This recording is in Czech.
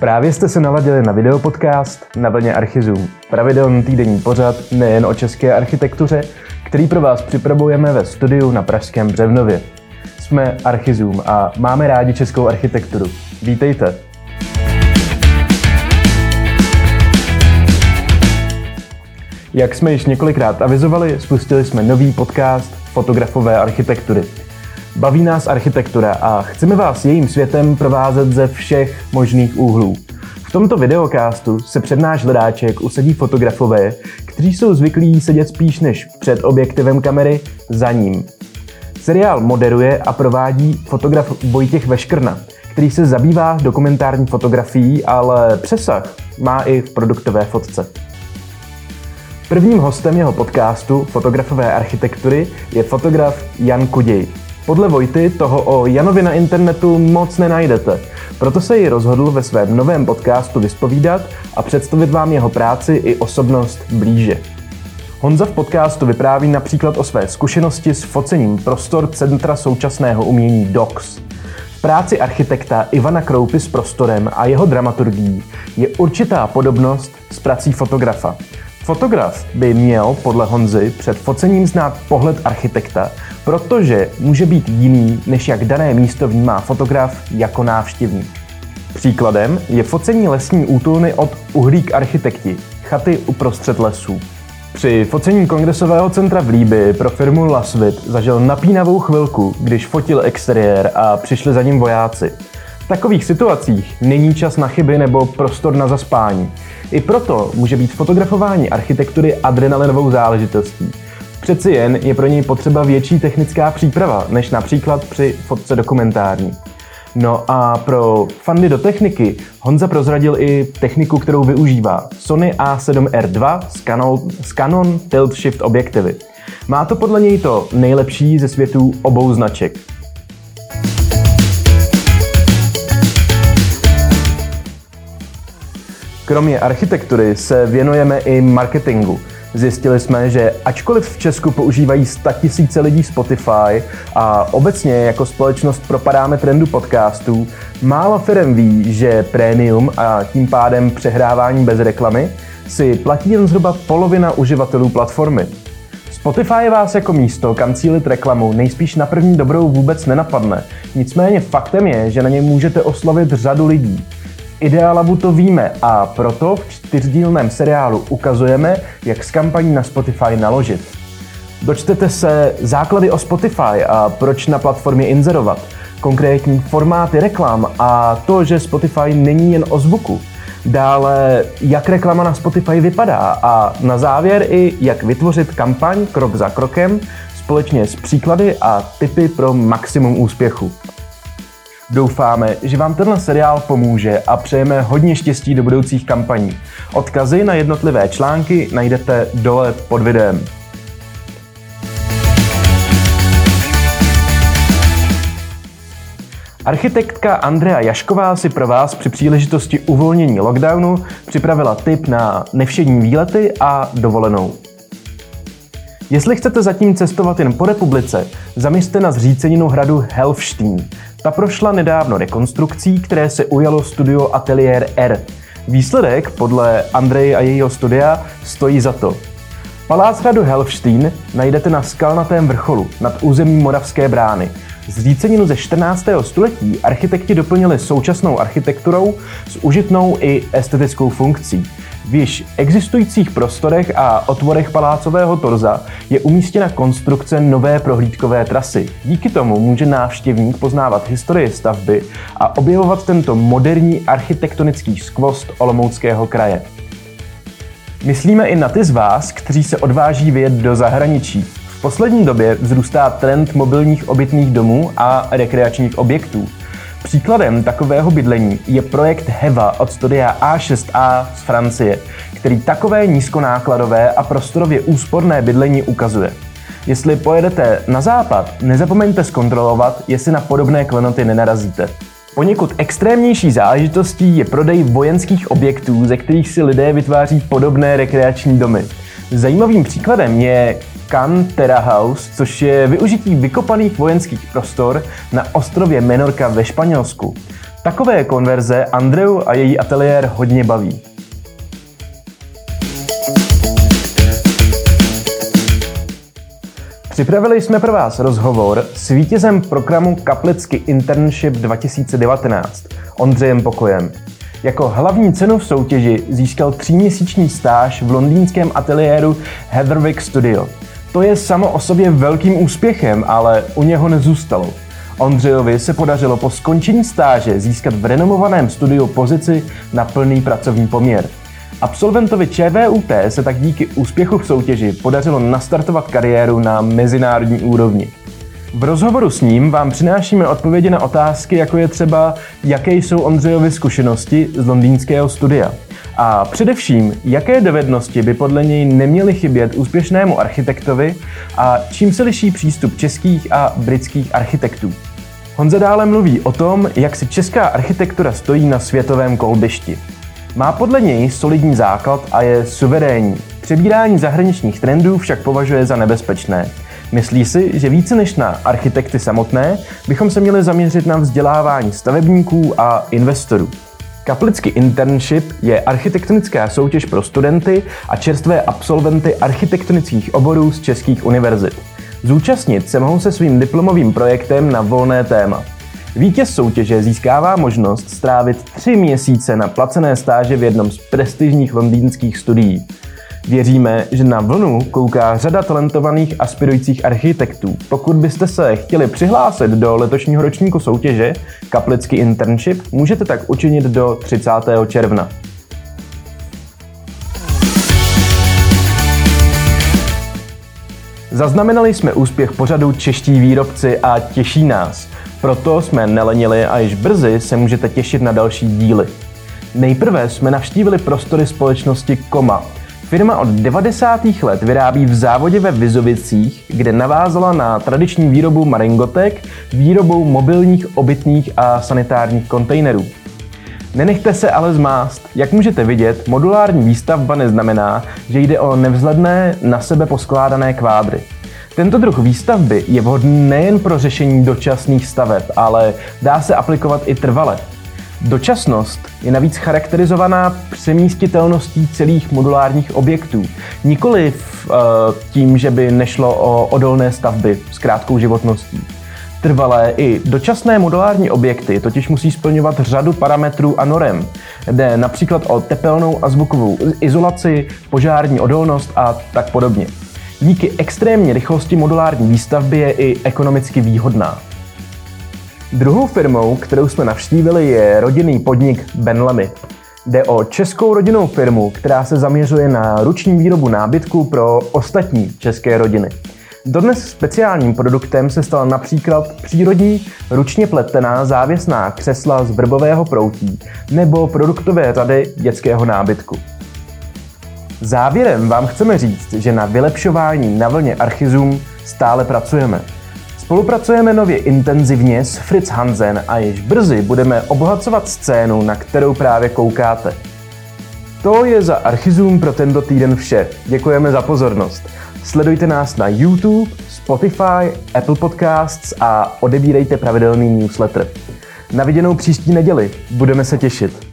Právě jste se naladili na videopodcast na vlně Archizum, pravidelný týdenní pořad nejen o české architektuře, který pro vás připravujeme ve studiu na Pražském Břevnově. Jsme Archizum a máme rádi českou architekturu. Vítejte! Jak jsme již několikrát avizovali, spustili jsme nový podcast Fotografové architektury. Baví nás architektura a chceme vás jejím světem provázet ze všech možných úhlů. V tomto videokástu se před náš hledáček usadí fotografové, kteří jsou zvyklí sedět spíš než před objektivem kamery, za ním. Seriál moderuje a provádí fotograf Vojtěch Veškrna, který se zabývá dokumentární fotografií, ale přesah má i v produktové fotce. Prvním hostem jeho podcastu Fotografové architektury je fotograf Jan Kuděj. Podle Vojty toho o Janovi na internetu moc nenajdete, proto se ji rozhodl ve svém novém podcastu vyspovídat a představit vám jeho práci i osobnost blíže. Honza v podcastu vypráví například o své zkušenosti s focením prostor Centra současného umění DOCS. V práci architekta Ivana Kroupy s prostorem a jeho dramaturgií je určitá podobnost s prací fotografa. Fotograf by měl podle Honzy před focením znát pohled architekta, protože může být jiný, než jak dané místo vnímá fotograf jako návštěvník. Příkladem je focení lesní útulny od Uhlík architekti, chaty uprostřed lesů. Při focení kongresového centra v Líby pro firmu Lasvit zažil napínavou chvilku, když fotil exteriér a přišli za ním vojáci. V takových situacích není čas na chyby nebo prostor na zaspání. I proto může být fotografování architektury adrenalinovou záležitostí. Přeci jen je pro něj potřeba větší technická příprava, než například při fotce dokumentární. No a pro fandy do techniky Honza prozradil i techniku, kterou využívá. Sony A7R2 s Canon, s Canon Tilt Shift objektivy. Má to podle něj to nejlepší ze světů obou značek. Kromě architektury se věnujeme i marketingu. Zjistili jsme, že ačkoliv v Česku používají tisíce lidí Spotify a obecně jako společnost propadáme trendu podcastů, málo firm ví, že prémium a tím pádem přehrávání bez reklamy si platí jen zhruba polovina uživatelů platformy. Spotify vás jako místo, kam cílit reklamu, nejspíš na první dobrou vůbec nenapadne. Nicméně faktem je, že na něj můžete oslovit řadu lidí. Idealabu to víme a proto v čtyřdílném seriálu ukazujeme, jak s kampaní na Spotify naložit. Dočtete se základy o Spotify a proč na platformě inzerovat, konkrétní formáty reklam a to, že Spotify není jen o zvuku. Dále, jak reklama na Spotify vypadá a na závěr i jak vytvořit kampaň krok za krokem společně s příklady a tipy pro maximum úspěchu. Doufáme, že vám tenhle seriál pomůže a přejeme hodně štěstí do budoucích kampaní. Odkazy na jednotlivé články najdete dole pod videem. Architektka Andrea Jašková si pro vás při příležitosti uvolnění lockdownu připravila tip na nevšední výlety a dovolenou. Jestli chcete zatím cestovat jen po republice, zaměřte na zříceninu hradu Helfstein. Ta prošla nedávno rekonstrukcí, které se ujalo studio Atelier R. Výsledek podle Andreje a jejího studia stojí za to. Palác hradu Helfstein najdete na skalnatém vrcholu nad územím Moravské brány. Zříceninu ze 14. století architekti doplnili současnou architekturou s užitnou i estetickou funkcí. V již existujících prostorech a otvorech palácového torza je umístěna konstrukce nové prohlídkové trasy. Díky tomu může návštěvník poznávat historii stavby a objevovat tento moderní architektonický skvost Olomouckého kraje. Myslíme i na ty z vás, kteří se odváží vyjet do zahraničí. V poslední době vzrůstá trend mobilních obytných domů a rekreačních objektů. Příkladem takového bydlení je projekt Heva od studia A6A z Francie, který takové nízkonákladové a prostorově úsporné bydlení ukazuje. Jestli pojedete na západ, nezapomeňte zkontrolovat, jestli na podobné klenoty nenarazíte. Poněkud extrémnější záležitostí je prodej vojenských objektů, ze kterých si lidé vytváří podobné rekreační domy. Zajímavým příkladem je Cantera House, což je využití vykopaných vojenských prostor na ostrově Menorca ve Španělsku. Takové konverze Andreu a její ateliér hodně baví. Připravili jsme pro vás rozhovor s vítězem programu Kaplicky Internship 2019, Ondřejem Pokojem. Jako hlavní cenu v soutěži získal tříměsíční stáž v londýnském ateliéru Heatherwick Studio. To je samo o sobě velkým úspěchem, ale u něho nezůstalo. Ondřejovi se podařilo po skončení stáže získat v renomovaném studiu pozici na plný pracovní poměr. Absolventovi ČVUT se tak díky úspěchu v soutěži podařilo nastartovat kariéru na mezinárodní úrovni. V rozhovoru s ním vám přinášíme odpovědi na otázky, jako je třeba, jaké jsou Ondřejovy zkušenosti z londýnského studia. A především, jaké dovednosti by podle něj neměly chybět úspěšnému architektovi a čím se liší přístup českých a britských architektů. Honza dále mluví o tom, jak si česká architektura stojí na světovém kolbišti. Má podle něj solidní základ a je suverénní. Přebírání zahraničních trendů však považuje za nebezpečné. Myslí si, že více než na architekty samotné bychom se měli zaměřit na vzdělávání stavebníků a investorů. Kaplický internship je architektonická soutěž pro studenty a čerstvé absolventy architektonických oborů z českých univerzit. Zúčastnit se mohou se svým diplomovým projektem na volné téma. Vítěz soutěže získává možnost strávit tři měsíce na placené stáže v jednom z prestižních londýnských studií. Věříme, že na vlnu kouká řada talentovaných aspirujících architektů. Pokud byste se chtěli přihlásit do letošního ročníku soutěže Kaplický internship, můžete tak učinit do 30. června. Zaznamenali jsme úspěch pořadu Čeští výrobci a těší nás. Proto jsme nelenili a již brzy se můžete těšit na další díly. Nejprve jsme navštívili prostory společnosti Koma. Firma od 90. let vyrábí v závodě ve Vizovicích, kde navázala na tradiční výrobu maringotek výrobou mobilních obytných a sanitárních kontejnerů. Nenechte se ale zmást. Jak můžete vidět, modulární výstavba neznamená, že jde o nevzhledné na sebe poskládané kvádry. Tento druh výstavby je vhodný nejen pro řešení dočasných staveb, ale dá se aplikovat i trvale. Dočasnost je navíc charakterizovaná přemístitelností celých modulárních objektů. Nikoli uh, tím, že by nešlo o odolné stavby s krátkou životností. Trvalé i dočasné modulární objekty totiž musí splňovat řadu parametrů a norem. Jde například o tepelnou a zvukovou izolaci, požární odolnost a tak podobně. Díky extrémní rychlosti modulární výstavby je i ekonomicky výhodná. Druhou firmou, kterou jsme navštívili, je rodinný podnik Benlemy. Jde o českou rodinnou firmu, která se zaměřuje na ruční výrobu nábytku pro ostatní české rodiny. Dodnes speciálním produktem se stala například přírodní ručně pletená závěsná křesla z vrbového proutí nebo produktové řady dětského nábytku. Závěrem vám chceme říct, že na vylepšování na vlně Archizum stále pracujeme. Spolupracujeme nově intenzivně s Fritz Hansen a již brzy budeme obohacovat scénu, na kterou právě koukáte. To je za Archizum pro tento týden vše. Děkujeme za pozornost. Sledujte nás na YouTube, Spotify, Apple Podcasts a odebírejte pravidelný newsletter. Na viděnou příští neděli. Budeme se těšit.